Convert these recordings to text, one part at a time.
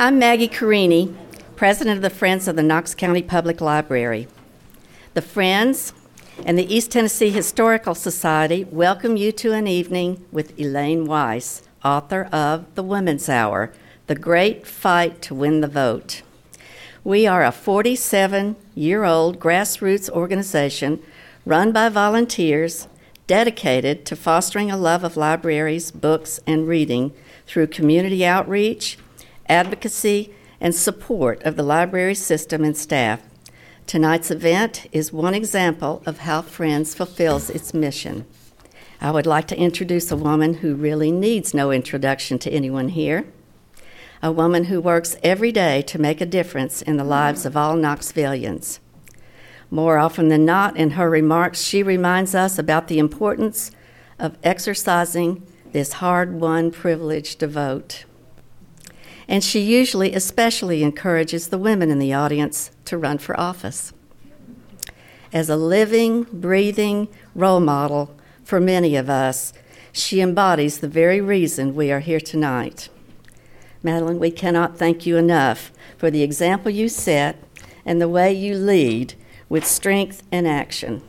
I'm Maggie Carini, President of the Friends of the Knox County Public Library. The Friends and the East Tennessee Historical Society welcome you to an evening with Elaine Weiss, author of The Women's Hour The Great Fight to Win the Vote. We are a 47 year old grassroots organization run by volunteers dedicated to fostering a love of libraries, books, and reading through community outreach, advocacy, and support of the library system and staff. Tonight's event is one example of how Friends fulfills its mission. I would like to introduce a woman who really needs no introduction to anyone here. A woman who works every day to make a difference in the lives of all Knoxvillians. More often than not, in her remarks, she reminds us about the importance of exercising this hard won privilege to vote. And she usually especially encourages the women in the audience to run for office. As a living, breathing role model for many of us, she embodies the very reason we are here tonight. Madeline, we cannot thank you enough for the example you set and the way you lead with strength and action.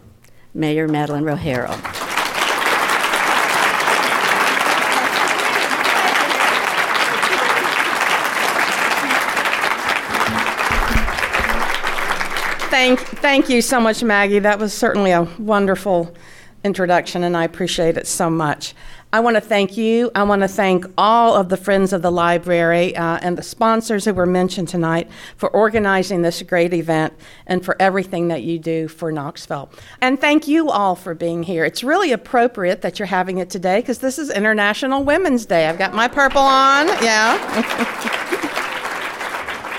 Mayor Madeline Rogero. Thank, you so much, Maggie. That was certainly a wonderful introduction, and I appreciate it so much. I want to thank you. I want to thank all of the Friends of the Library uh, and the sponsors who were mentioned tonight for organizing this great event and for everything that you do for Knoxville. And thank you all for being here. It's really appropriate that you're having it today because this is International Women's Day. I've got my purple on. Yeah.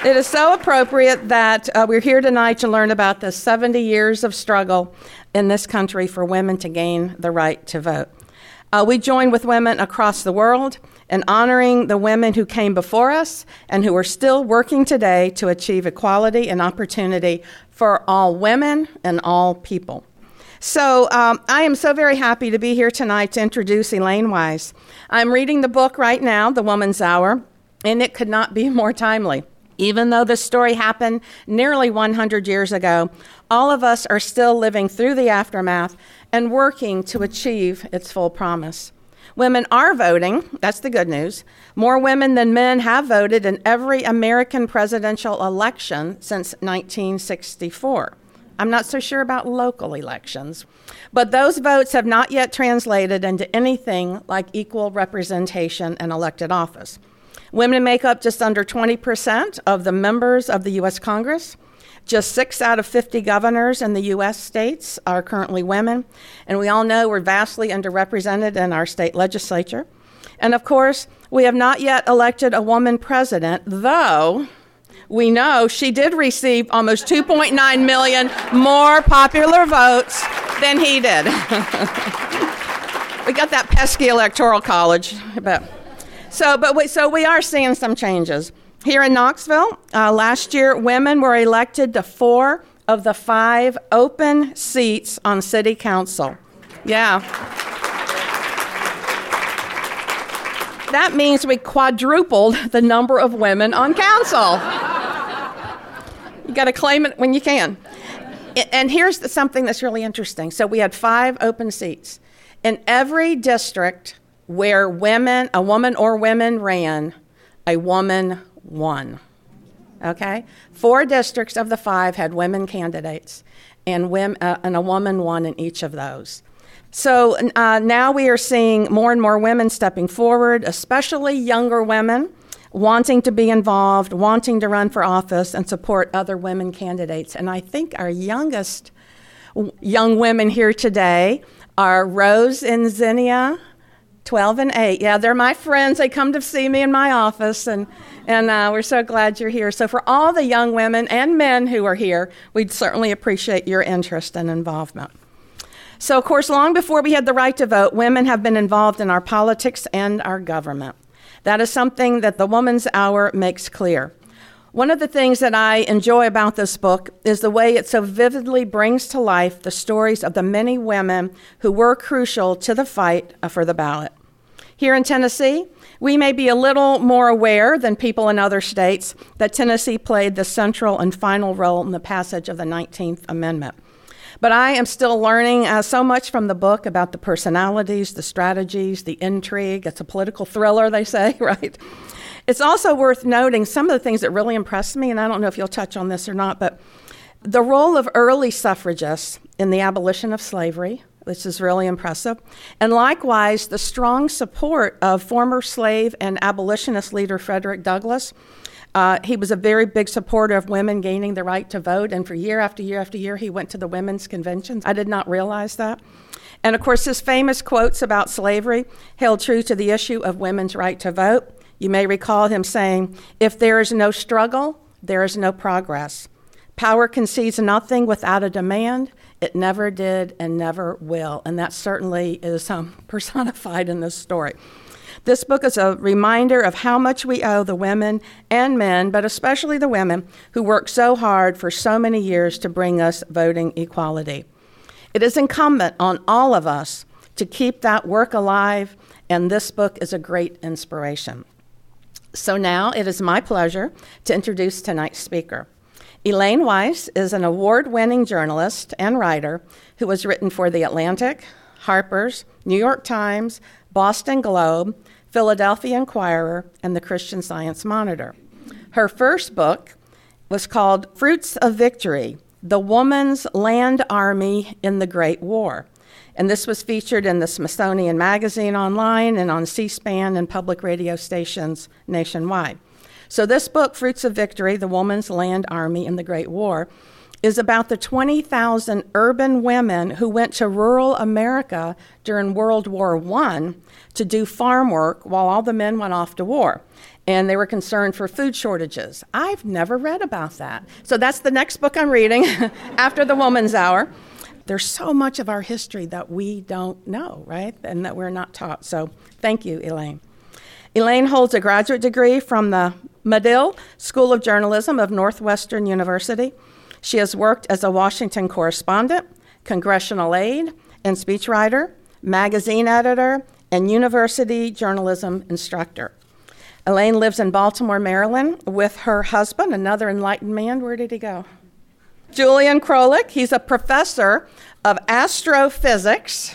It is so appropriate that uh, we're here tonight to learn about the 70 years of struggle in this country for women to gain the right to vote. Uh, we join with women across the world in honoring the women who came before us and who are still working today to achieve equality and opportunity for all women and all people. So, um, I am so very happy to be here tonight to introduce Elaine Weiss. I'm reading the book right now, The Woman's Hour, and it could not be more timely. Even though this story happened nearly 100 years ago, all of us are still living through the aftermath and working to achieve its full promise. Women are voting, that's the good news. More women than men have voted in every American presidential election since 1964. I'm not so sure about local elections, but those votes have not yet translated into anything like equal representation in elected office. Women make up just under 20% of the members of the U.S. Congress. Just six out of 50 governors in the U.S. states are currently women. And we all know we're vastly underrepresented in our state legislature. And of course, we have not yet elected a woman president, though we know she did receive almost 2.9 million more popular votes than he did. we got that pesky electoral college, but. So, but we, so we are seeing some changes. Here in Knoxville, uh, last year, women were elected to four of the five open seats on city council. Yeah. That means we quadrupled the number of women on council. you got to claim it when you can. And here's something that's really interesting. So we had five open seats. In every district, where women, a woman or women ran, a woman won. Okay? Four districts of the five had women candidates, and, women, uh, and a woman won in each of those. So uh, now we are seeing more and more women stepping forward, especially younger women wanting to be involved, wanting to run for office, and support other women candidates. And I think our youngest young women here today are Rose and Zinnia 12 and 8. Yeah, they're my friends. They come to see me in my office, and, and uh, we're so glad you're here. So, for all the young women and men who are here, we'd certainly appreciate your interest and involvement. So, of course, long before we had the right to vote, women have been involved in our politics and our government. That is something that the Woman's Hour makes clear. One of the things that I enjoy about this book is the way it so vividly brings to life the stories of the many women who were crucial to the fight for the ballot. Here in Tennessee, We may be a little more aware than people in other states that Tennessee played the central and final role in the passage of the 19th Amendment. But I am still learning uh, so much from the book about the personalities, the strategies, the intrigue. It's a political thriller, they say, right? It's also worth noting some of the things that really impressed me, and I don't know if you'll touch on this or not, but the role of early suffragists in the abolition of slavery, which is really impressive. And likewise, the strong support of former slave and abolitionist leader Frederick Douglass. Uh, he was a very big supporter of women gaining the right to vote, and for year after year after year, he went to the women's conventions. I did not realize that. And of course, his famous quotes about slavery held true to the issue of women's right to vote. You may recall him saying, If there is no struggle, there is no progress. Power concedes nothing without a demand, it never did and never will. And that certainly is um, personified in this story. This book is a reminder of how much we owe the women and men, but especially the women, who worked so hard for so many years to bring us voting equality. It is incumbent on all of us to keep that work alive, and this book is a great inspiration. So now it is my pleasure to introduce tonight's speaker. Elaine Weiss is an award winning journalist and writer who has written for The Atlantic, Harper's, New York Times, Boston Globe, Philadelphia Inquirer, and the Christian Science Monitor. Her first book was called Fruits of Victory The Woman's Land Army in the Great War. And this was featured in the Smithsonian Magazine online and on C SPAN and public radio stations nationwide. So, this book, Fruits of Victory The Woman's Land Army in the Great War, is about the 20,000 urban women who went to rural America during World War I to do farm work while all the men went off to war. And they were concerned for food shortages. I've never read about that. So that's the next book I'm reading after the Woman's Hour. There's so much of our history that we don't know, right? And that we're not taught. So thank you, Elaine. Elaine holds a graduate degree from the Medill School of Journalism of Northwestern University. She has worked as a Washington correspondent, congressional aide, and speechwriter, magazine editor, and university journalism instructor. Elaine lives in Baltimore, Maryland, with her husband, another enlightened man. Where did he go? Julian Krolik. He's a professor of astrophysics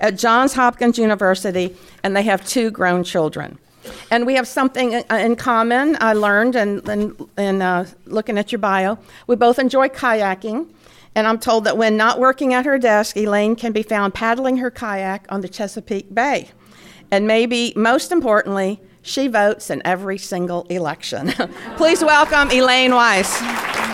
at Johns Hopkins University and they have two grown children. And we have something in common, I learned in, in, in uh, looking at your bio. We both enjoy kayaking, and I'm told that when not working at her desk, Elaine can be found paddling her kayak on the Chesapeake Bay. And maybe most importantly, she votes in every single election. Please welcome Elaine Weiss.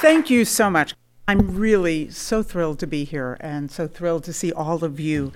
Thank you so much. I'm really so thrilled to be here and so thrilled to see all of you.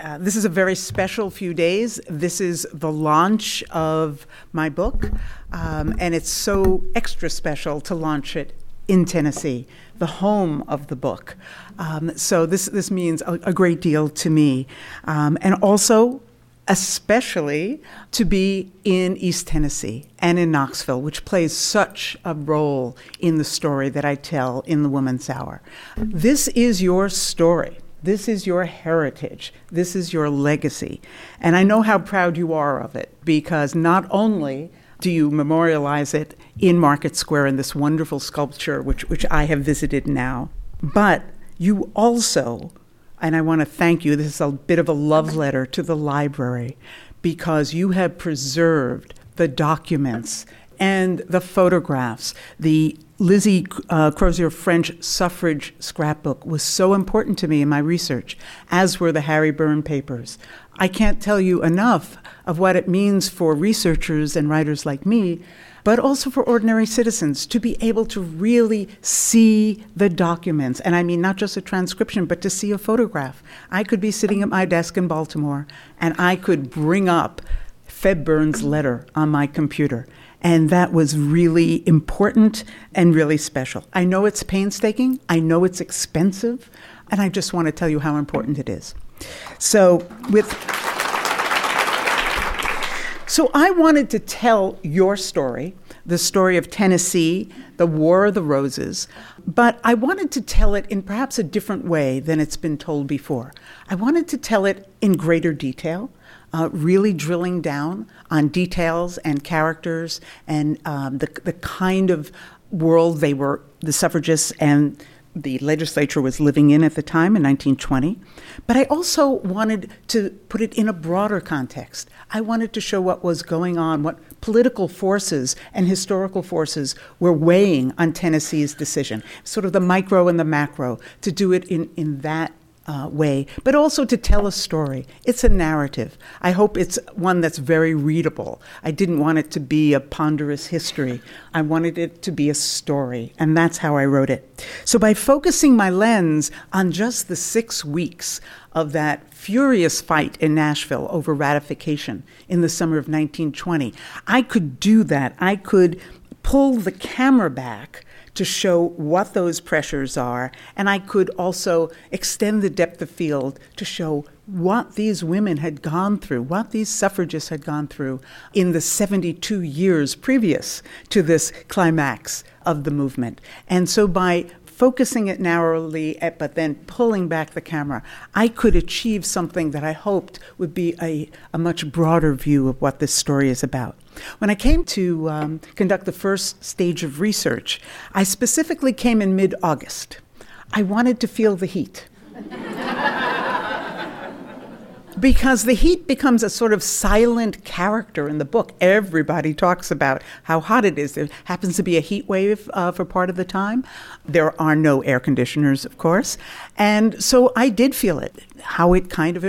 Uh, this is a very special few days. This is the launch of my book, um, and it's so extra special to launch it in Tennessee, the home of the book. Um, so this this means a, a, great deal to me, um, and also especially to be in East Tennessee and in Knoxville, which plays such a role in the story that I tell in the Woman's Hour. This is your story. This is your heritage. This is your legacy. And I know how proud you are of it because not only do you memorialize it in Market Square in this wonderful sculpture, which, which I have visited now, but you also and I want to thank you. This is a bit of a love letter to the library because you have preserved the documents and the photographs. The Lizzie uh, Crozier French suffrage scrapbook was so important to me in my research, as were the Harry Burn papers. I can't tell you enough of what it means for researchers and writers like me but also for ordinary citizens to be able to really see the documents. And I mean, not just a transcription, but to see a photograph. I could be sitting at my desk in Baltimore and I could bring up Febb Burn's letter on my computer. And that was really important and really special. I know it's painstaking, I know it's expensive, and I just want to tell you how important it is. So, with so I wanted to tell your story the story of Tennessee, the War of the Roses, but I wanted to tell it in perhaps a different way than it's been told before. I wanted to tell it in greater detail. Uh, really drilling down on details and characters and um, the, the kind of world they were, the suffragists and the legislature was living in at the time in 1920. But I also wanted to put it in a broader context. I wanted to show what was going on, what political forces and historical forces were weighing on Tennessee's decision, sort of the micro and the macro, to do it in, in that uh, way, but also to tell a story. It's a narrative. I hope it's one that's very readable. I didn't want it to be a ponderous history. I wanted it to be a story, and that's how I wrote it. So, by focusing my lens on just the six weeks of that furious fight in Nashville over ratification in the summer of 1920, I could do that. I could pull the camera back to show what those pressures are. And I could also extend the depth of field to show what these women had gone through, what these suffragists had gone through in the 72 years previous to this climax of the movement. And so by focusing it narrowly, eh, but then pulling back the camera, I could achieve something that I hoped would be a, a much broader view of what this story is about. When I came to um, conduct the first stage of research, I specifically came in mid August. I wanted to feel the heat. because the heat becomes a sort of silent character in the book. Everybody talks about how hot it is. There happens to be a heat wave uh, for part of the time. There are no air conditioners, of course. And so I did feel it, how it kind of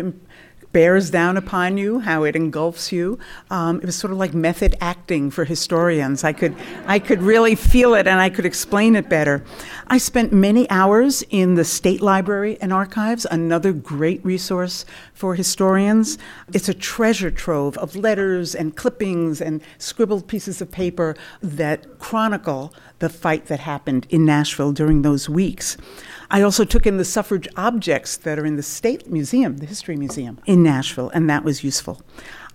bears down upon you, how it engulfs you. Um, it was sort of like method acting for historians. I could, I could really feel it and I could explain it better. I spent many hours in the State Library and Archives, another great resource for historians. It's a treasure trove of letters and clippings and scribbled pieces of paper that chronicle the fight that happened in Nashville during those weeks. I also took in the suffrage objects that are in the State Museum, the History Museum in Nashville, and that was useful.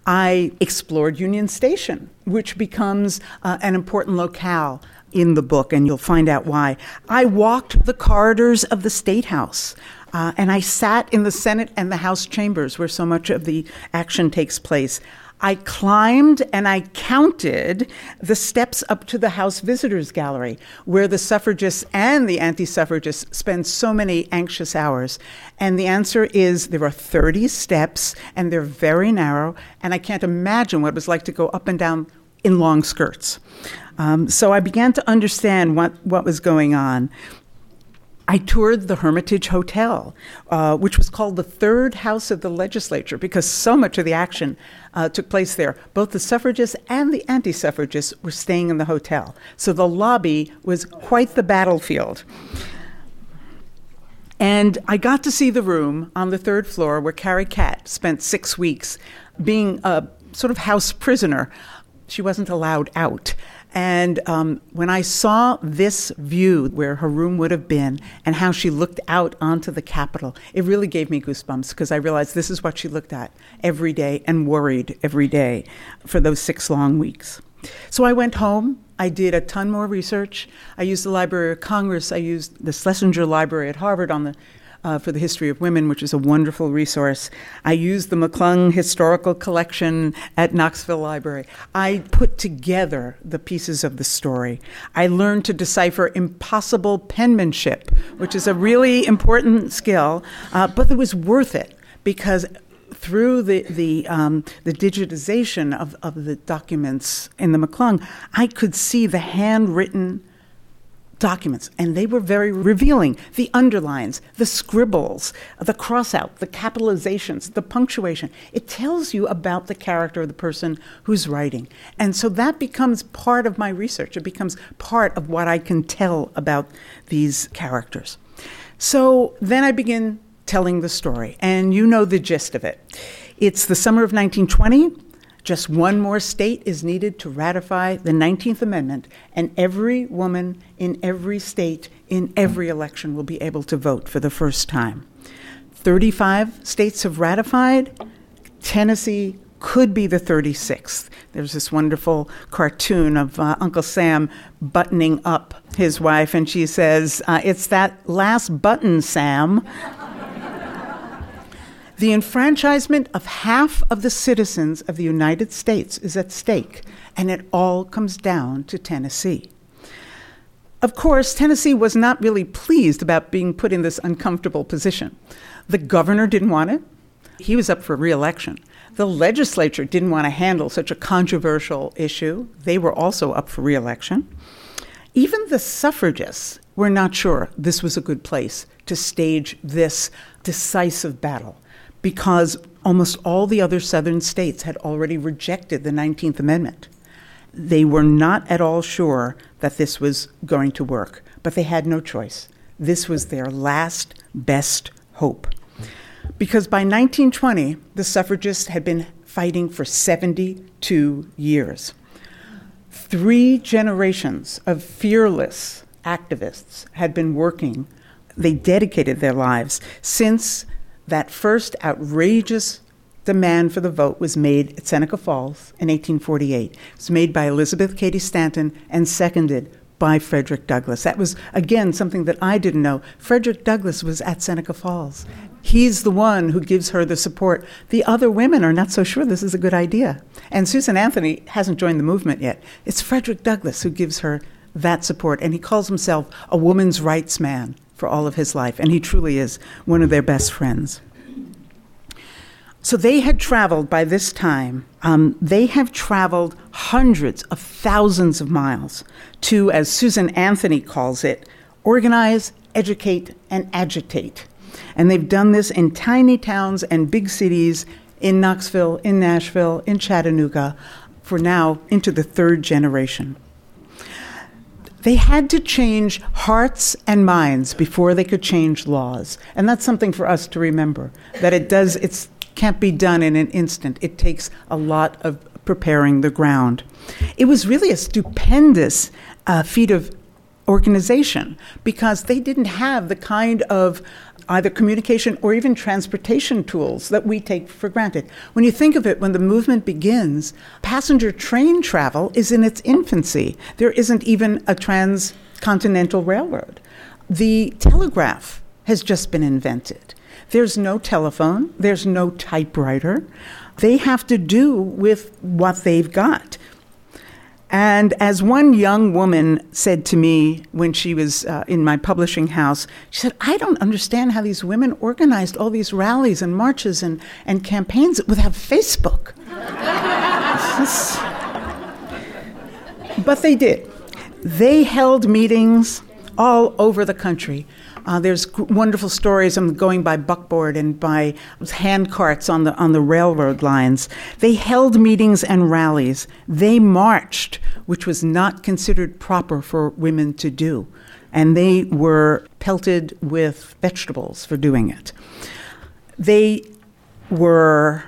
I explored Union Station, which becomes uh, an important locale in the book, and you'll find out why. I walked the corridors of the State House. Uh, and I sat in the Senate and the House chambers where so much of the action takes place. I climbed and I counted the steps up to the House Visitors Gallery, where the suffragists and the anti suffragists spend so many anxious hours. And the answer is there are 30 steps, and they're very narrow, and I can't imagine what it was like to go up and down in long skirts. Um, so I began to understand what, what was going on. I toured the Hermitage Hotel, uh, which was called the third house of the legislature because so much of the action uh, took place there. Both the suffragists and the anti suffragists were staying in the hotel. So the lobby was quite the battlefield. And I got to see the room on the third floor where Carrie Catt spent six weeks being a sort of house prisoner. She wasn't allowed out. And um, when I saw this view where her room would have been and how she looked out onto the Capitol, it really gave me goosebumps because I realized this is what she looked at every day and worried every day for those six long weeks. So I went home. I did a ton more research. I used the Library of Congress. I used the Schlesinger Library at Harvard on the uh, for the History of Women, which is a wonderful resource. I used the McClung Historical Collection at Knoxville Library. I put together the pieces of the story. I learned to decipher impossible penmanship, which is a really important skill, uh, but it was worth it because through the the, um, the digitization of, of the documents in the McClung, I could see the handwritten documents, and they were very revealing. The underlines, the scribbles, the crossout, the capitalizations, the punctuation. It tells you about the character of the person who's writing. And so that becomes part of my research. It becomes part of what I can tell about these characters. So then I begin telling the story, and you know the gist of it. It's the summer of 1920. Just one more state is needed to ratify the 19th Amendment, and every woman in every state in every election will be able to vote for the first time. 35 states have ratified. Tennessee could be the 36th. There's this wonderful cartoon of uh, Uncle Sam buttoning up his wife, and she says, uh, It's that last button, Sam. The enfranchisement of half of the citizens of the United States is at stake, and it all comes down to Tennessee. Of course, Tennessee was not really pleased about being put in this uncomfortable position. The governor didn't want it. He was up for reelection. The legislature didn't want to handle such a controversial issue. They were also up for reelection. Even the suffragists were not sure this was a good place to stage this decisive battle because almost all the other southern states had already rejected the 19th Amendment. They were not at all sure that this was going to work, but they had no choice. This was their last best hope. Because by 1920, the suffragists had been fighting for 72 years. Three generations of fearless activists had been working. They dedicated their lives since that first outrageous demand for the vote was made at Seneca Falls in 1848. It was made by Elizabeth Cady Stanton and seconded by Frederick Douglass. That was, again, something that I didn't know. Frederick Douglass was at Seneca Falls. He's the one who gives her the support. The other women are not so sure this is a good idea. And Susan Anthony hasn't joined the movement yet. It's Frederick Douglass who gives her that support. And he calls himself a woman's rights man for all of his life. And he truly is one of their best friends. So they had traveled by this time, um, they have traveled hundreds of thousands of miles to, as Susan Anthony calls it, organize, educate, and agitate. And they've done this in tiny towns and big cities in Knoxville, in Nashville, in Chattanooga, for now into the third generation. They had to change hearts and minds before they could change laws. And that's something for us to remember that it does, it's can't be done in an instant. It takes a lot of preparing the ground. It was really a stupendous uh, feat of organization because they didn't have the kind of either communication or even transportation tools that we take for granted. When you think of it, when the movement begins, passenger train travel is in its infancy. There isn't even a transcontinental railroad. The telegraph has just been invented. There's no telephone, there's no typewriter. They have to do with what they've got. And as one young woman said to me when she was uh, in my publishing house, she said, I don't understand how these women organized all these rallies and marches and, and campaigns without Facebook. but they did. They held meetings all over the country uh, there's g- wonderful stories of going by buckboard and by hand carts on the on the railroad lines. They held meetings and rallies. They marched, which was not considered proper for women to do, and they were pelted with vegetables for doing it. They were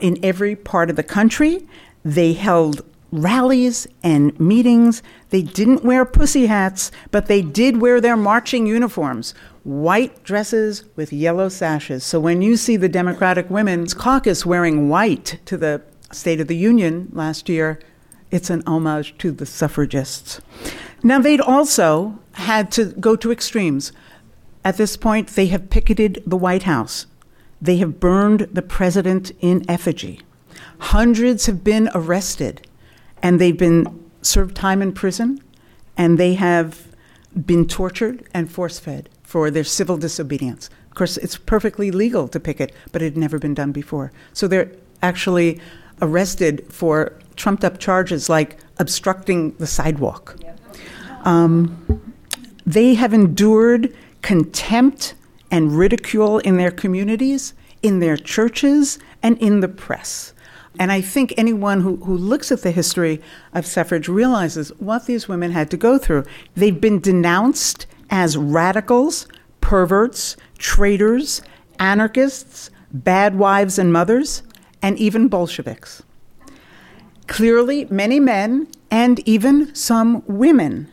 in every part of the country. They held rallies and meetings. They didn't wear pussy hats, but they did wear their marching uniforms white dresses with yellow sashes. So when you see the Democratic Women's Caucus wearing white to the State of the Union last year, it's an homage to the suffragists. Now, they'd also had to go to extremes. At this point, they have picketed the White House. They have burned the president in effigy. Hundreds have been arrested and they've been served time in prison, and they have been tortured and force fed for their civil disobedience. Of course, it's perfectly legal to picket, but it had never been done before. So they're actually arrested for trumped up charges like obstructing the sidewalk. Um, they have endured contempt and ridicule in their communities, in their churches, and in the press. And I think anyone who, who looks at the history of suffrage realizes what these women had to go through. They've been denounced as radicals, perverts, traitors, anarchists, bad wives and mothers, and even Bolsheviks. Clearly, many men and even some women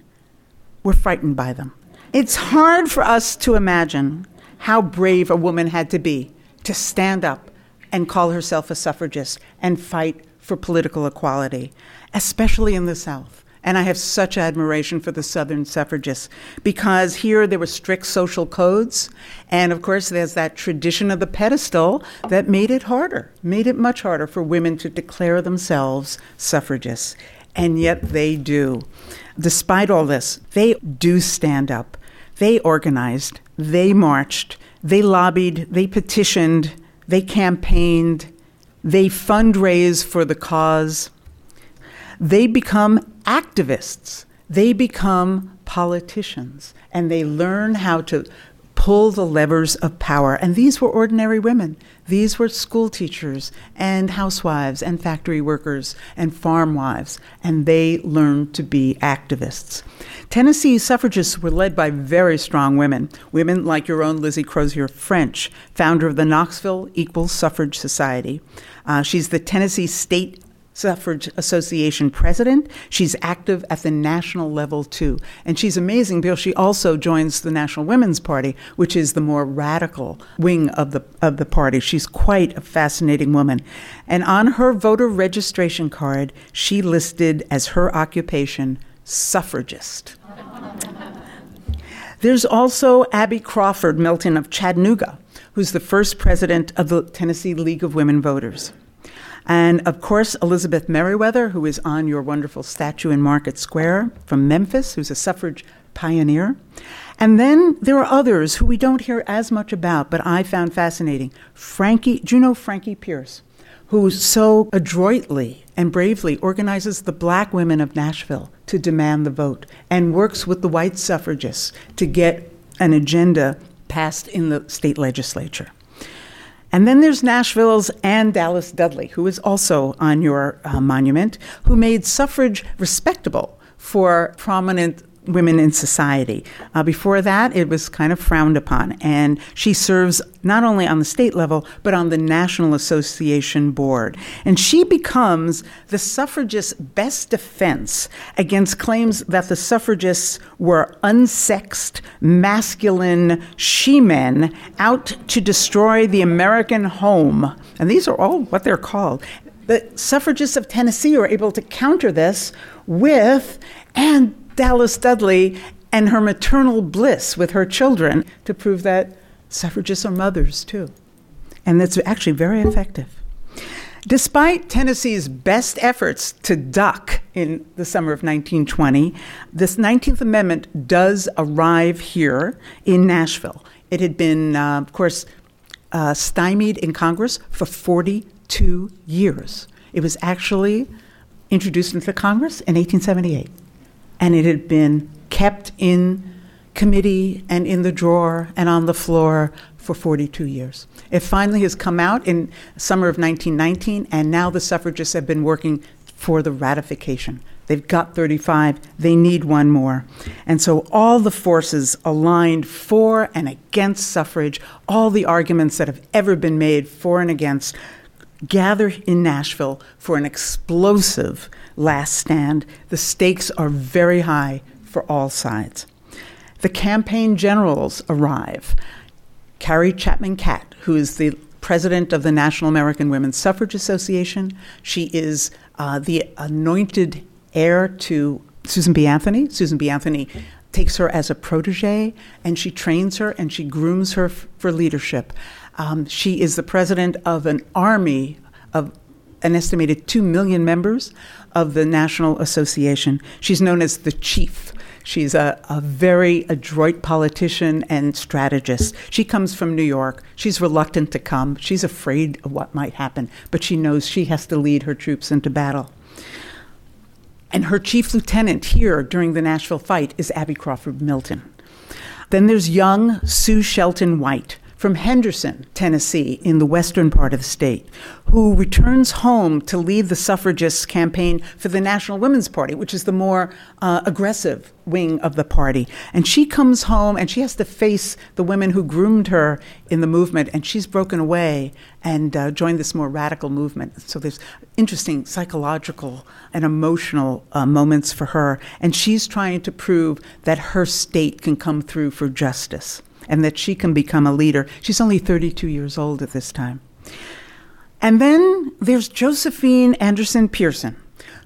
were frightened by them. It's hard for us to imagine how brave a woman had to be to stand up and call herself a suffragist and fight for political equality, especially in the South. And I have such admiration for the Southern suffragists because here there were strict social codes. And of course, there's that tradition of the pedestal that made it harder, made it much harder for women to declare themselves suffragists. And yet they do. Despite all this, they do stand up. They organized, they marched, they lobbied, they petitioned, they campaigned, they fundraise for the cause. They become activists. They become politicians. And they learn how to pull the levers of power. And these were ordinary women. These were school teachers and housewives and factory workers and farm wives. And they learned to be activists. Tennessee suffragists were led by very strong women. Women like your own Lizzie Crozier French, founder of the Knoxville Equal Suffrage Society. Uh, she's the Tennessee State Suffrage Association president. She's active at the national level too. And she's amazing because she also joins the National Women's Party, which is the more radical wing of the of the party. She's quite a fascinating woman. And on her voter registration card, she listed as her occupation suffragist. There's also Abby Crawford Milton of Chattanooga, who's the first president of the Tennessee League of Women Voters. And of course, Elizabeth Meriwether, who is on your wonderful statue in Market Square from Memphis, who's a suffrage pioneer. And then there are others who we don't hear as much about, but I found fascinating. Frankie, do you know Frankie Pierce, who so adroitly and bravely organizes the black women of Nashville to demand the vote and works with the white suffragists to get an agenda passed in the state legislature. And then there's Nashville's Ann Dallas Dudley, who is also on your uh, monument, who made suffrage respectable for prominent women in society. Uh, before that, it was kind of frowned upon. And she serves not only on the state level, but on the National Association board. And she becomes the suffragists' best defense against claims that the suffragists were unsexed, masculine she men out to destroy the American home. And these are all what they're called. The suffragists of Tennessee were able to counter this with, Ann Dallas Dudley and her maternal bliss with her children to prove that suffragists are mothers too. And that's actually very effective. Despite Tennessee's best efforts to duck in the summer of 1920, this 19th Amendment does arrive here in Nashville. It had been, uh, of course, uh, stymied in Congress for 42 years. It was actually introduced into Congress in 1878 and it had been kept in committee and in the drawer and on the floor for 42 years. It finally has come out in summer of 1919, and now the suffragists have been working for the ratification. They've got 35, they need one more. And so all the forces aligned for and against suffrage, all the arguments that have ever been made for and against, gather in Nashville for an explosive last stand. The stakes are very high for all sides. The campaign generals arrive. Carrie Chapman Catt, who is the president of the National American Women's Suffrage Association, she is uh, the anointed heir to Susan B. Anthony. Susan B. Anthony takes her as a protege and she trains her and she grooms her f- for leadership. Um, she is the president of an army of an estimated 2 million members of the National Association. She's known as the chief. She's a, a very adroit politician and strategist. She comes from New York. She's reluctant to come. She's afraid of what might happen, but she knows she has to lead her troops into battle. And her chief lieutenant here during the Nashville fight is Abby Crawford Milton. Then there's young Sue Shelton White from Henderson, Tennessee, in the western part of the state, who returns home to lead the suffragists campaign for the National Women's Party, which is the more uh, aggressive wing of the party. And she comes home and she has to face the women who groomed her in the movement, and she's broken away and uh, joined this more radical movement. So there's interesting psychological and emotional uh, moments for her, and she's trying to prove that her state can come through for justice and that she can become a leader. She's only 32 years old at this time. And then there's Josephine Anderson Pearson,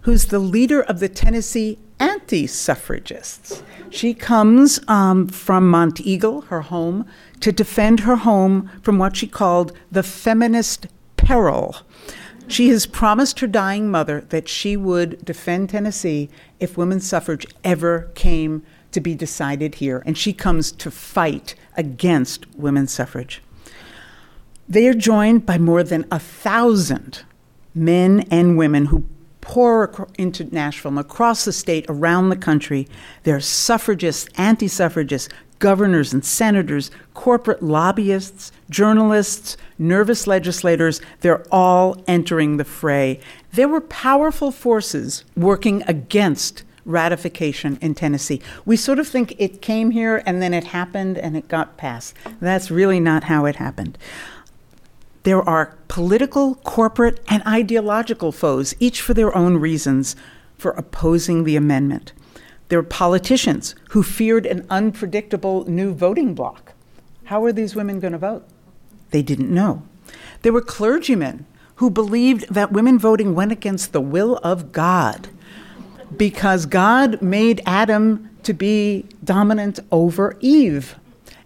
who's the leader of the Tennessee anti suffragists. She comes um, from Monteagle, her home, to defend her home from what she called the feminist peril. She has promised her dying mother that she would defend Tennessee if women's suffrage ever came to be decided here, and she comes to fight against women's suffrage. They are joined by more than a thousand men and women who pour into Nashville from across the state, around the country. There are suffragists, anti suffragists, governors and senators, corporate lobbyists, journalists, nervous legislators. They're all entering the fray. There were powerful forces working against ratification in Tennessee. We sort of think it came here and then it happened and it got passed. That's really not how it happened. There are political, corporate, and ideological foes, each for their own reasons, for opposing the amendment. There are politicians who feared an unpredictable new voting bloc. How were these women going to vote? They didn't know. There were clergymen who believed that women voting went against the will of God because God made Adam to be dominant over Eve.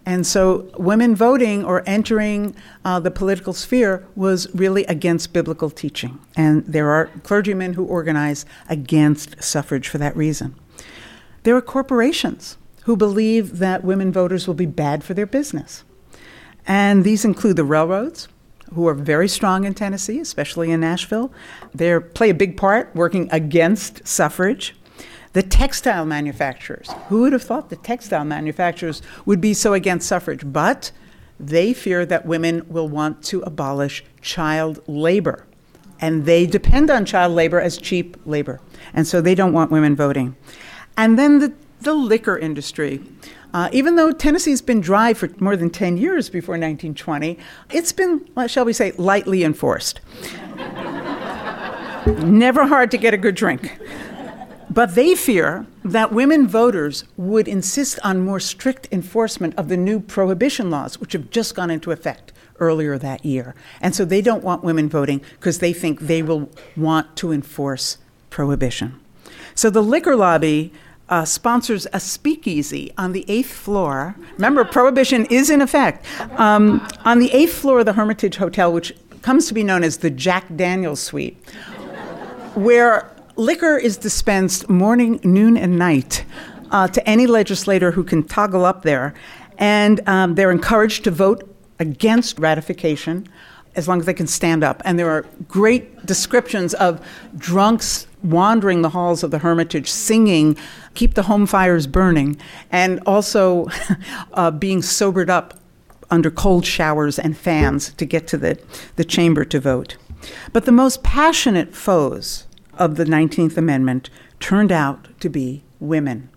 And so women voting or entering uh, the political sphere was really against biblical teaching. And there are clergymen who organize against suffrage for that reason. There are corporations who believe that women voters will be bad for their business. And these include the railroads, who are very strong in Tennessee, especially in Nashville. They play a big part working against suffrage. The textile manufacturers, who would have thought the textile manufacturers would be so against suffrage? But they fear that women will want to abolish child labor. And they depend on child labor as cheap labor. And so they don't want women voting. And then the, the liquor industry. Uh, even though Tennessee's been dry for more than 10 years before 1920, it's been, shall we say, lightly enforced. Never hard to get a good drink. But they fear that women voters would insist on more strict enforcement of the new prohibition laws, which have just gone into effect earlier that year. And so they don't want women voting because they think they will want to enforce prohibition. So the liquor lobby uh, sponsors a speakeasy on the eighth floor. Remember, prohibition is in effect. Um, on the eighth floor of the Hermitage Hotel, which comes to be known as the Jack Daniels Suite, where liquor is dispensed morning, noon, and night uh, to any legislator who can toggle up there. And um, they're encouraged to vote against ratification as long as they can stand up. And there are great descriptions of drunks wandering the halls of the Hermitage singing, Keep the Home Fires Burning, and also uh, being sobered up under cold showers and fans to get to the, the chamber to vote. But the most passionate foes of the 19th Amendment turned out to be women.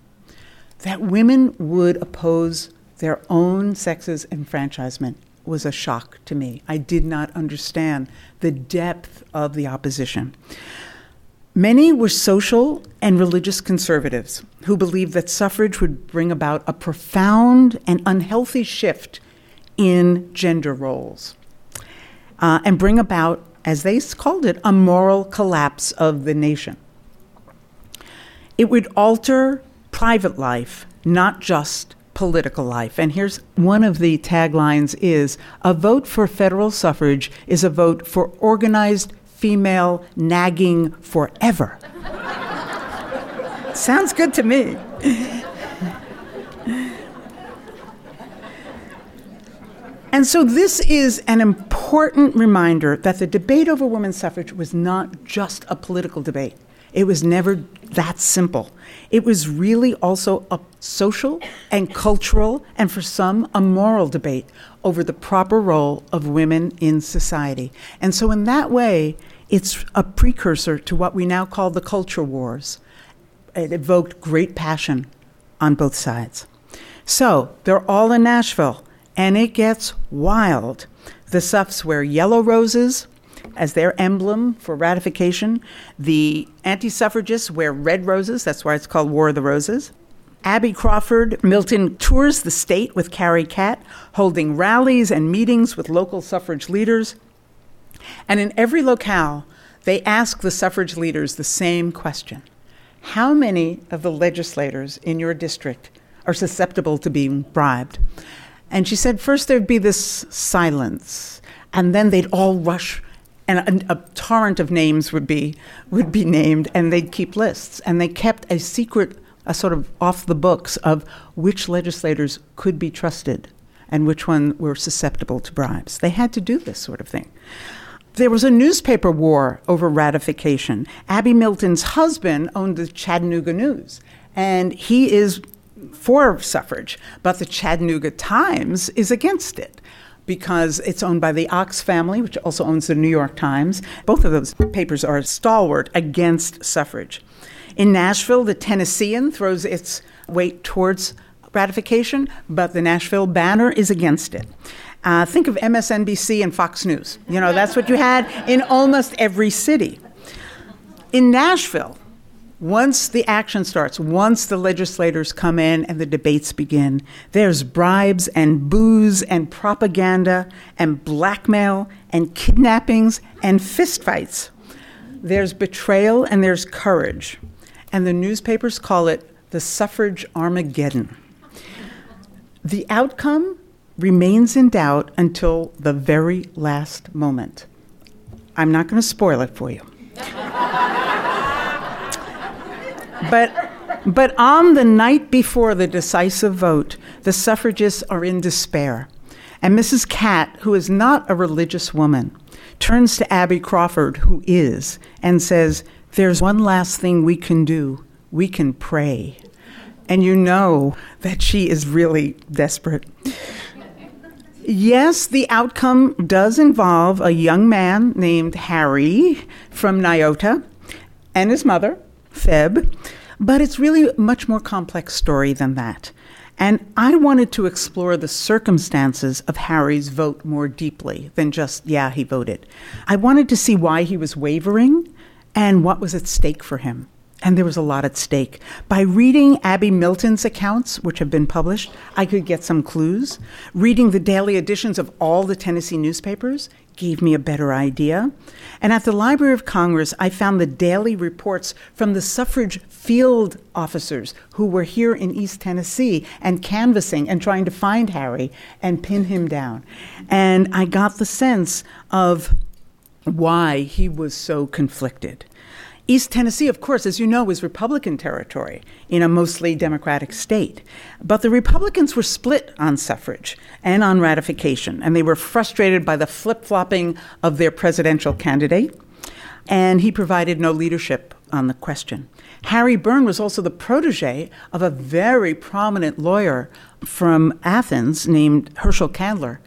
That women would oppose their own sex's enfranchisement was a shock to me. I did not understand the depth of the opposition. Many were social and religious conservatives who believed that suffrage would bring about a profound and unhealthy shift in gender roles uh, and bring about as they called it, a moral collapse of the nation. It would alter private life, not just political life. And here's one of the taglines is a vote for federal suffrage is a vote for organized female nagging forever. Sounds good to me. And so, this is an important reminder that the debate over women's suffrage was not just a political debate. It was never that simple. It was really also a social and cultural, and for some, a moral debate over the proper role of women in society. And so, in that way, it's a precursor to what we now call the culture wars. It evoked great passion on both sides. So, they're all in Nashville and it gets wild. The Suffs wear yellow roses as their emblem for ratification. The anti suffragists wear red roses, that's why it's called War of the Roses. Abby Crawford Milton tours the state with Carrie Catt, holding rallies and meetings with local suffrage leaders. And in every locale, they ask the suffrage leaders the same question How many of the legislators in your district are susceptible to being bribed? And she said, first there'd be this silence, and then they'd all rush, and a, a, torrent of names would be would be named, and they'd keep lists, and they kept a secret, a sort of off the books of which legislators could be trusted, and which one were susceptible to bribes. They had to do this sort of thing. There was a newspaper war over ratification. Abby Milton's husband owned the Chattanooga News, and he is for suffrage, but the Chattanooga Times is against it because it's owned by the Ochs family, which also owns the New York Times. Both of those papers are stalwart against suffrage. In Nashville, the Tennessean throws its weight towards ratification, but the Nashville Banner is against it. Uh, think of MSNBC and Fox News. You know, that's what you had in almost every city. In Nashville, once the action starts, once the legislators come in and the debates begin, there's bribes and booze and propaganda and blackmail and kidnappings and fistfights. There's betrayal and there's courage. And the newspapers call it the suffrage Armageddon. The outcome remains in doubt until the very last moment. I'm not going to spoil it for you. but, but on the night before the decisive vote, the suffragists are in despair. And Mrs. Catt, who is not a religious woman, turns to Abby Crawford, who is, and says, There's one last thing we can do. We can pray. And you know that she is really desperate. Yes, the outcome does involve a young man named Harry from Niota and his mother, Febb, but it's really a much more complex story than that. And I wanted to explore the circumstances of Harry's vote more deeply than just, yeah, he voted. I wanted to see why he was wavering and what was at stake for him and there was a lot at stake. By reading Abby Milton's accounts, which have been published, I could get some clues. Reading the daily editions of all the Tennessee newspapers gave me a better idea. And at the Library of Congress, I found the daily reports from the suffrage field officers who were here in East Tennessee and canvassing and trying to find Harry and pin him down. And I got the sense of why he was so conflicted. East Tennessee, of course, as you know, is Republican territory in a mostly Democratic state. But the Republicans were split on suffrage and on ratification, and they were frustrated by the flip flopping of their presidential candidate, and he provided no leadership on the question. Harry Burn was also the protege of a very prominent lawyer from Athens named Herschel Candler.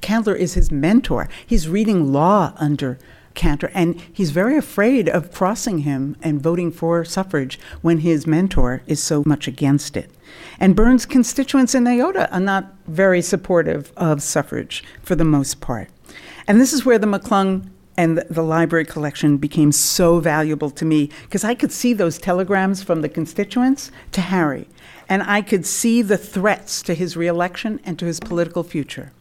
Candler is his mentor. He's reading law under Cantor, and he's very afraid of crossing him and voting for suffrage when his mentor is so much against it. And Burn's constituents in Niota are not very supportive of suffrage for the most part. And this is where the McClung and the library collection became so valuable to me because I could see those telegrams from the constituents to Harry, and I could see the threats to his reelection and to his political future.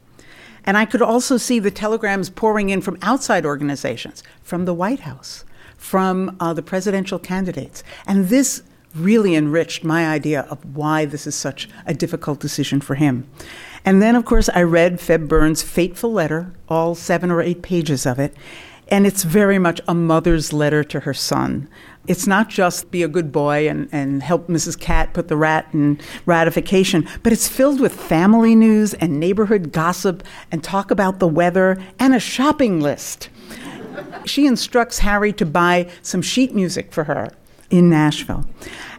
And I could also see the telegrams pouring in from outside organizations, from the White House, from uh, the presidential candidates. And this really enriched my idea of why this is such a difficult decision for him. And then, of course, I read Febb Burn's fateful letter, all seven or eight pages of it. And it's very much a mother's letter to her son. It's not just be a good boy and, and help Mrs. Catt put the rat in ratification, but it's filled with family news and neighborhood gossip and talk about the weather and a shopping list. she instructs Harry to buy some sheet music for her in Nashville.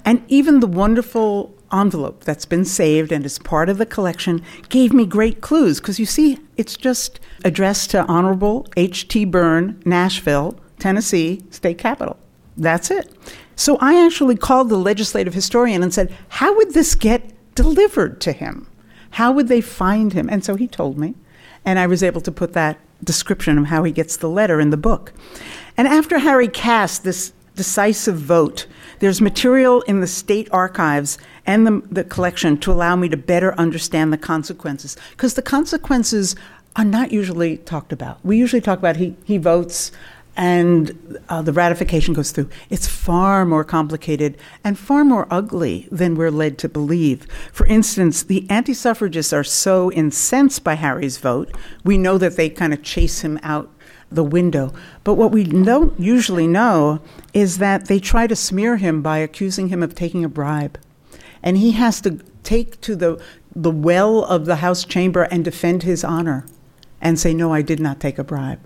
And even the wonderful envelope that's been saved and is part of the collection gave me great clues because you see, it's just addressed to Honorable H.T. Burn, Nashville, Tennessee, state capital. That's it. So I actually called the legislative historian and said, How would this get delivered to him? How would they find him? And so he told me, and I was able to put that description of how he gets the letter in the book. And after Harry cast this decisive vote, there's material in the state archives and the, the collection to allow me to better understand the consequences. Because the consequences are not usually talked about. We usually talk about he, he votes and uh, the ratification goes through. It's far more complicated and far more ugly than we're led to believe. For instance, the anti suffragists are so incensed by Harry's vote, we know that they kind of chase him out the window. But what we don't usually know is that they try to smear him by accusing him of taking a bribe. And he has to take to the, the well of the House chamber and defend his honor and say, No, I did not take a bribe.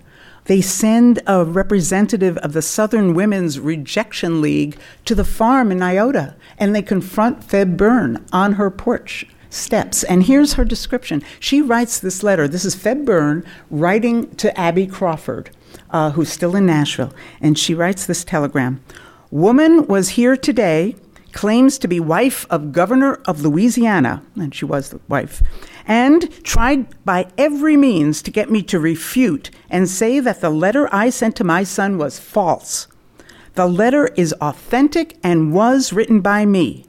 They send a representative of the Southern Women's Rejection League to the farm in Niota, and they confront Febb Burn on her porch steps. And here's her description. She writes this letter. This is Febb Burn writing to Abby Crawford, uh, who's still in Nashville. And she writes this telegram Woman was here today, claims to be wife of governor of Louisiana, and she was the wife, and tried by every means to get me to refute and say that the letter I sent to my son was false. The letter is authentic and was written by me.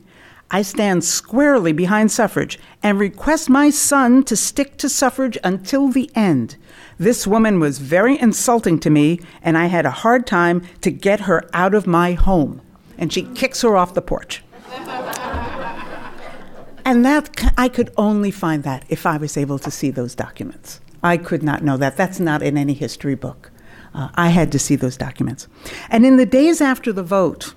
I stand squarely behind suffrage and request my son to stick to suffrage until the end. This woman was very insulting to me, and I had a hard time to get her out of my home. And she kicks her off the porch. And that I could only find that if I was able to see those documents. I could not know that. That's not in any history book. Uh, I had to see those documents. And in the days after the vote,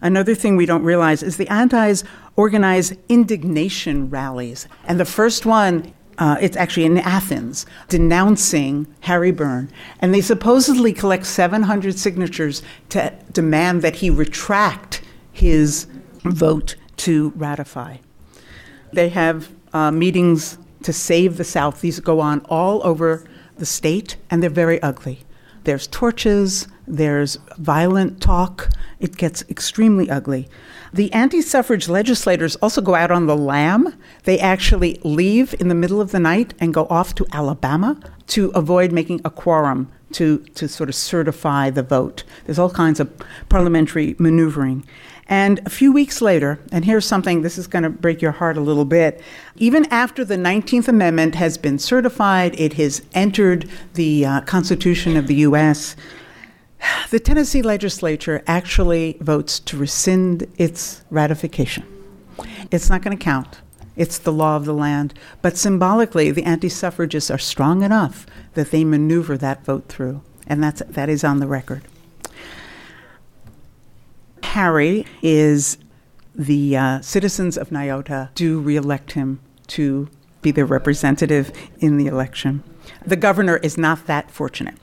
another thing we don't realize is the antis organize indignation rallies. And the first one, uh, it's actually in Athens, denouncing Harry Burn. And they supposedly collect 700 signatures to demand that he retract his vote to ratify. They have uh, meetings to save the South. These go on all over the state, and they're very ugly. There's torches, there's violent talk. It gets extremely ugly. The anti suffrage legislators also go out on the lam. They actually leave in the middle of the night and go off to Alabama to avoid making a quorum to, to sort of certify the vote. There's all kinds of parliamentary maneuvering. And a few weeks later, and here's something, this is going to break your heart a little bit. Even after the 19th Amendment has been certified, it has entered the uh, Constitution of the U.S., the Tennessee legislature actually votes to rescind its ratification. It's not going to count. It's the law of the land. But symbolically, the anti suffragists are strong enough that they maneuver that vote through. And that's, that is on the record. Harry is the uh, citizens of Niota do reelect him to be their representative in the election. The governor is not that fortunate.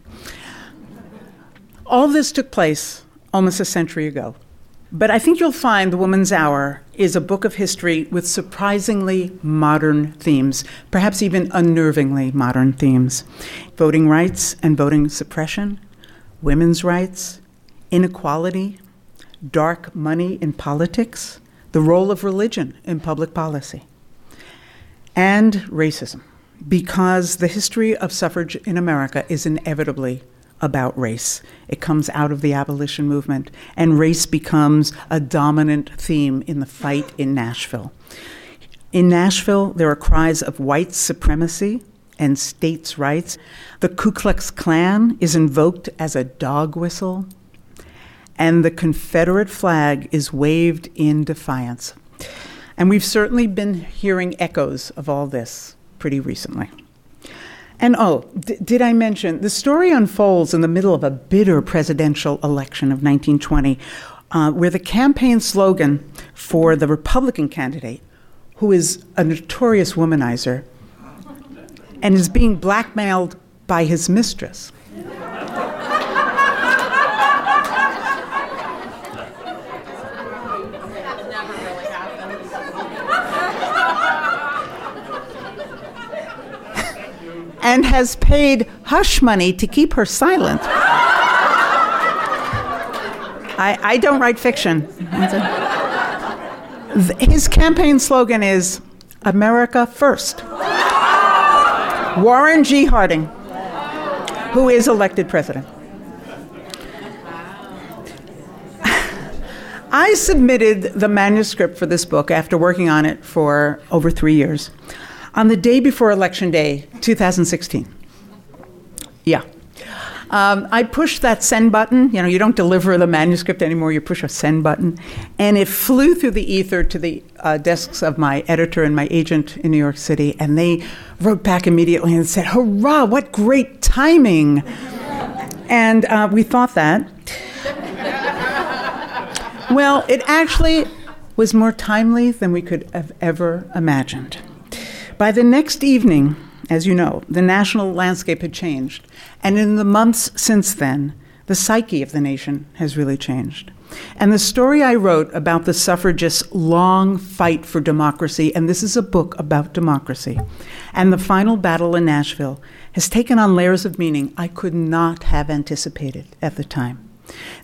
All this took place almost a century ago. But I think you'll find The Woman's Hour is a book of history with surprisingly modern themes, perhaps even unnervingly modern themes voting rights and voting suppression, women's rights, inequality, dark money in politics, the role of religion in public policy, and racism, because the history of suffrage in America is inevitably about race. It comes out of the abolition movement, and race becomes a dominant theme in the fight in Nashville. In Nashville, there are cries of white supremacy and states' rights. The Ku Klux Klan is invoked as a dog whistle and the Confederate flag is waved in defiance. And we've certainly been hearing echoes of all this pretty recently. And oh, d- did I mention the story unfolds in the middle of a bitter presidential election of 1920, uh, where the campaign slogan for the Republican candidate, who is a notorious womanizer and is being blackmailed by his mistress, and has paid hush money to keep her silent. I, I don't write fiction. His campaign slogan is America First. Warren G. Harding, who is elected president. I submitted the manuscript for this book after working on it for over three years on the day before Election Day 2016. Yeah. Um, I pushed that send button. You know, you don't deliver the manuscript anymore, you push a send button. And it flew through the ether to the uh, desks of my editor and my agent in New York City. And they wrote back immediately and said, Hurrah, what great timing! and uh, we thought that. well, it actually was more timely than we could have ever imagined. By the next evening, as you know, the national landscape had changed. And in the months since then, the psyche of the nation has really changed. And the story I wrote about the suffragists' long fight for democracy, and this is a book about democracy, and the final battle in Nashville has taken on layers of meaning I could not have anticipated at the time.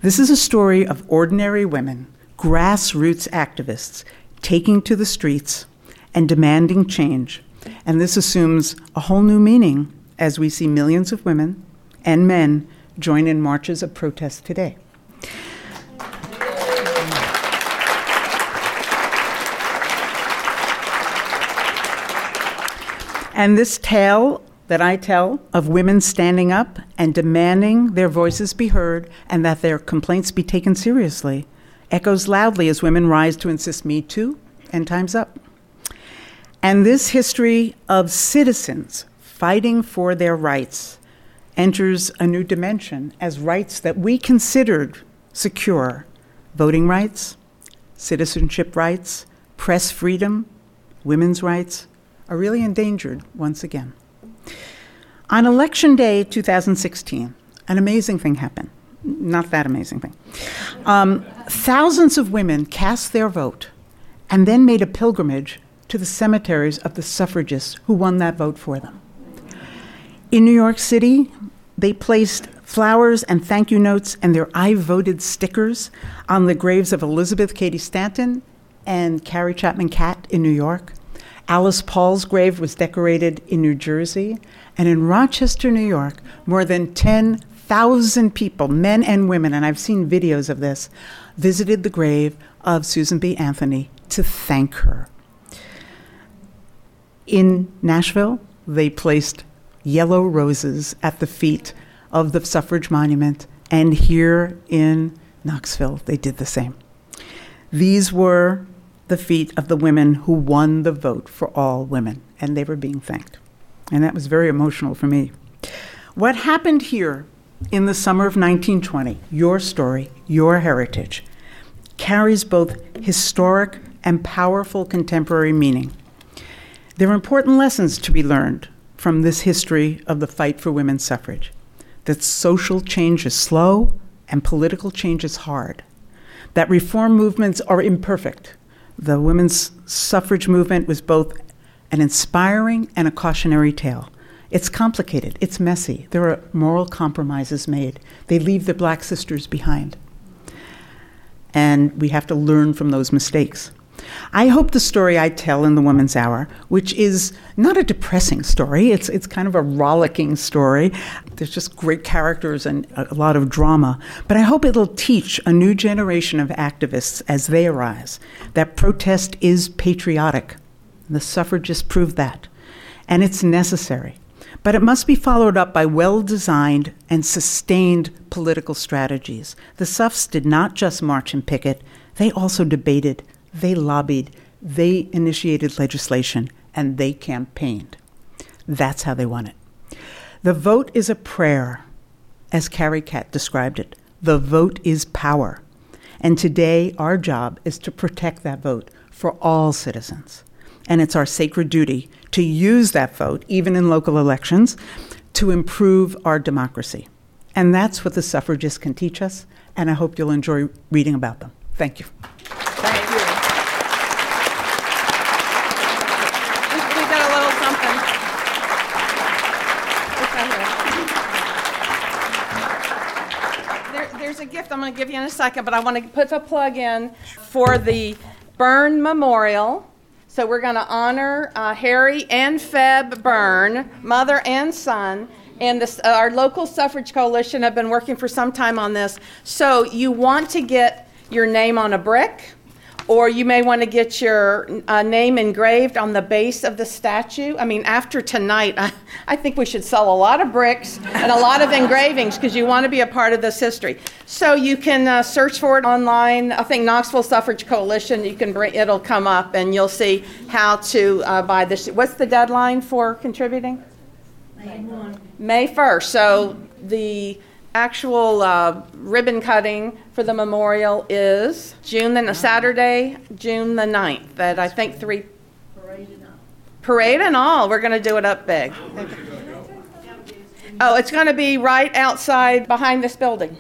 This is a story of ordinary women, grassroots activists, taking to the streets and demanding change and this assumes a whole new meaning as we see millions of women and men join in marches of protest today. And this tale that I tell of women standing up and demanding their voices be heard and that their complaints be taken seriously echoes loudly as women rise to insist Me Too and Time's Up. And this history of citizens fighting for their rights enters a new dimension as rights that we considered secure voting rights, citizenship rights, press freedom, women's rights are really endangered once again. On Election Day 2016, an amazing thing happened. Not that amazing thing. Um, thousands of women cast their vote and then made a pilgrimage to the cemeteries of the suffragists who won that vote for them. In New York City, they placed flowers and thank you notes and their I voted stickers on the graves of Elizabeth Cady Stanton and Carrie Chapman Catt in New York. Alice Paul's grave was decorated in New Jersey. And in Rochester, New York, more than 10,000 people, men and women, and I've seen videos of this, visited the grave of Susan B. Anthony to thank her in Nashville, they placed yellow roses at the feet of the suffrage monument, and here in Knoxville, they did the same. These were the feet of the women who won the vote for all women, and they were being thanked. And that was very emotional for me. What happened here in the summer of 1920, your story, your heritage, carries both historic and powerful contemporary meaning. There are important lessons to be learned from this history of the fight for women's suffrage that social change is slow and political change is hard, that reform movements are imperfect. The women's suffrage movement was both an inspiring and a cautionary tale. It's complicated, it's messy, there are moral compromises made, they leave the black sisters behind. And we have to learn from those mistakes. I hope the story I tell in the Woman's Hour, which is not a depressing story, it's, it's kind of a rollicking story. There's just great characters and a lot of drama. But I hope it'll teach a new generation of activists as they arise that protest is patriotic. The suffragists proved that. And it's necessary. But it must be followed up by well designed and sustained political strategies. The Suffs did not just march and picket, they also debated, they lobbied, they initiated legislation, and they campaigned. That's how they won it. The vote is a prayer, as Carrie Catt described it. The vote is power. And today, our job is to protect that vote for all citizens. And it's our sacred duty to use that vote, even in local elections, to improve our democracy. And that's what the suffragists can teach us, and I hope you'll enjoy reading about them. Thank you. Going to give you in a second, but I want to put a plug in for the Burn Memorial. So we're going to honor uh, Harry and Febb Burn, mother and son. And this, uh, our local suffrage coalition have been working for some time on this. So you want to get your name on a brick or you may want to get your uh, name engraved on the base of the statue. I mean, after tonight, I, I think we should sell a lot of bricks and a lot of engravings because you want to be a part of this history. So you can uh, search for it online. I think Knoxville Suffrage Coalition. You can bring it'll come up and you'll see how to uh, buy this. What's the deadline for contributing? May 1st. So the actual uh, ribbon cutting for the memorial is June the Saturday, June the 9th. That I think three parade and all. We're going to do it up big. Oh, it's going to be right outside behind this building.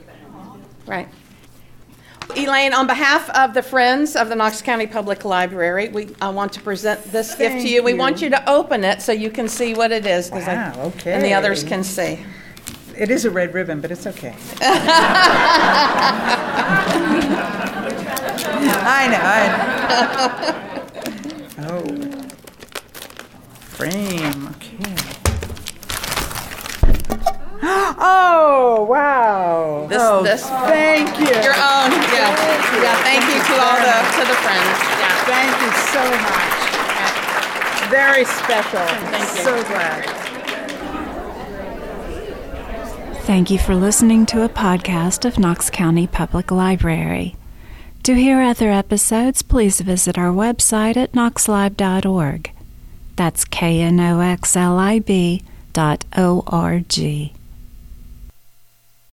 Right. Elaine, on behalf of the Friends of the Knox County Public Library, we I want to present this gift to you. We you. want you to open it so you can see what it is, 'cause I- Wow, okay. and the others can see. It is a red ribbon, but it's okay. I know, I know. Oh. Frame, okay. Oh, wow. This- Oh, this- Thank you. Your own, yeah, yeah. Thank you to all the to the friends. Yeah. Thank you so much. Very special. Thank you. So glad. Thank you for listening to a podcast of Knox County Public Library. To hear other episodes, please visit our website at knoxlib.org. That's K N O X L I B dot O R G.